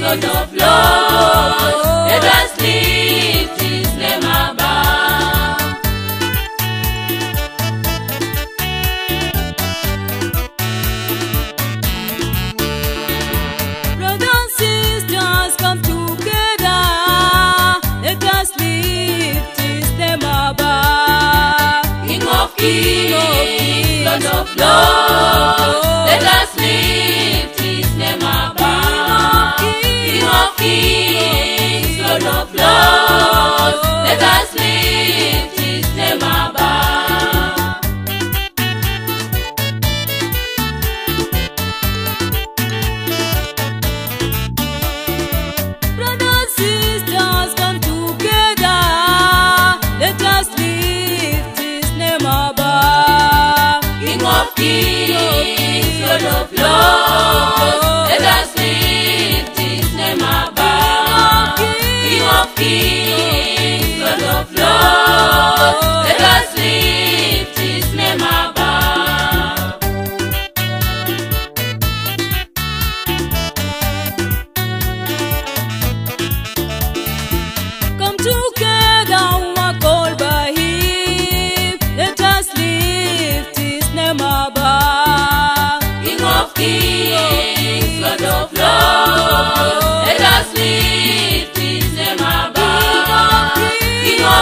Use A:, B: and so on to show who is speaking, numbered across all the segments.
A: Lord of love. Kino, kino, no, no.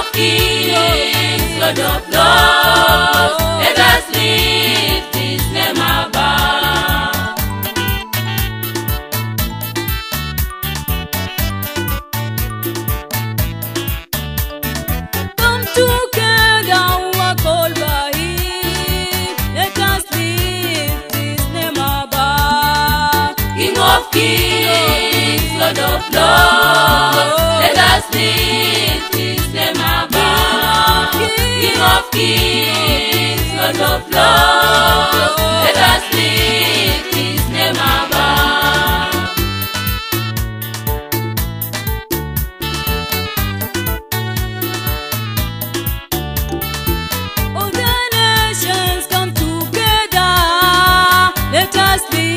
B: of kings, Lord of lords, let us lift his name above. Come together, our call by him, let us lift his name above. King
A: of kings, let us lift peace, Lord of love. Let us lift His name above. All the
B: nations come together. Let us lift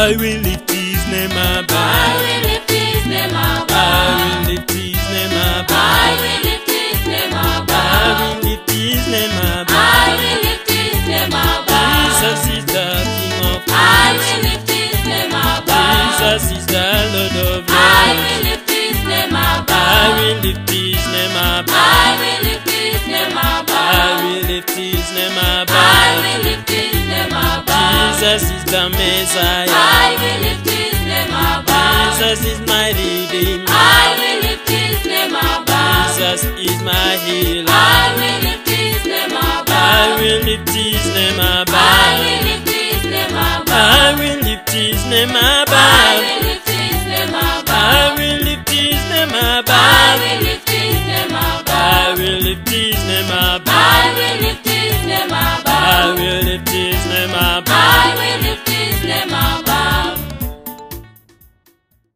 C: I
D: will lift
C: his name above. I will lift his name above. Jesus is the Messiah.
D: I will lift his name above. Jesus
C: is my redeemer.
D: I will lift his name above. Jesus is my healer. I will
C: lift his name above. I will lift his name above. I
D: will lift his name above. I
C: will
D: lift his name above. Please name my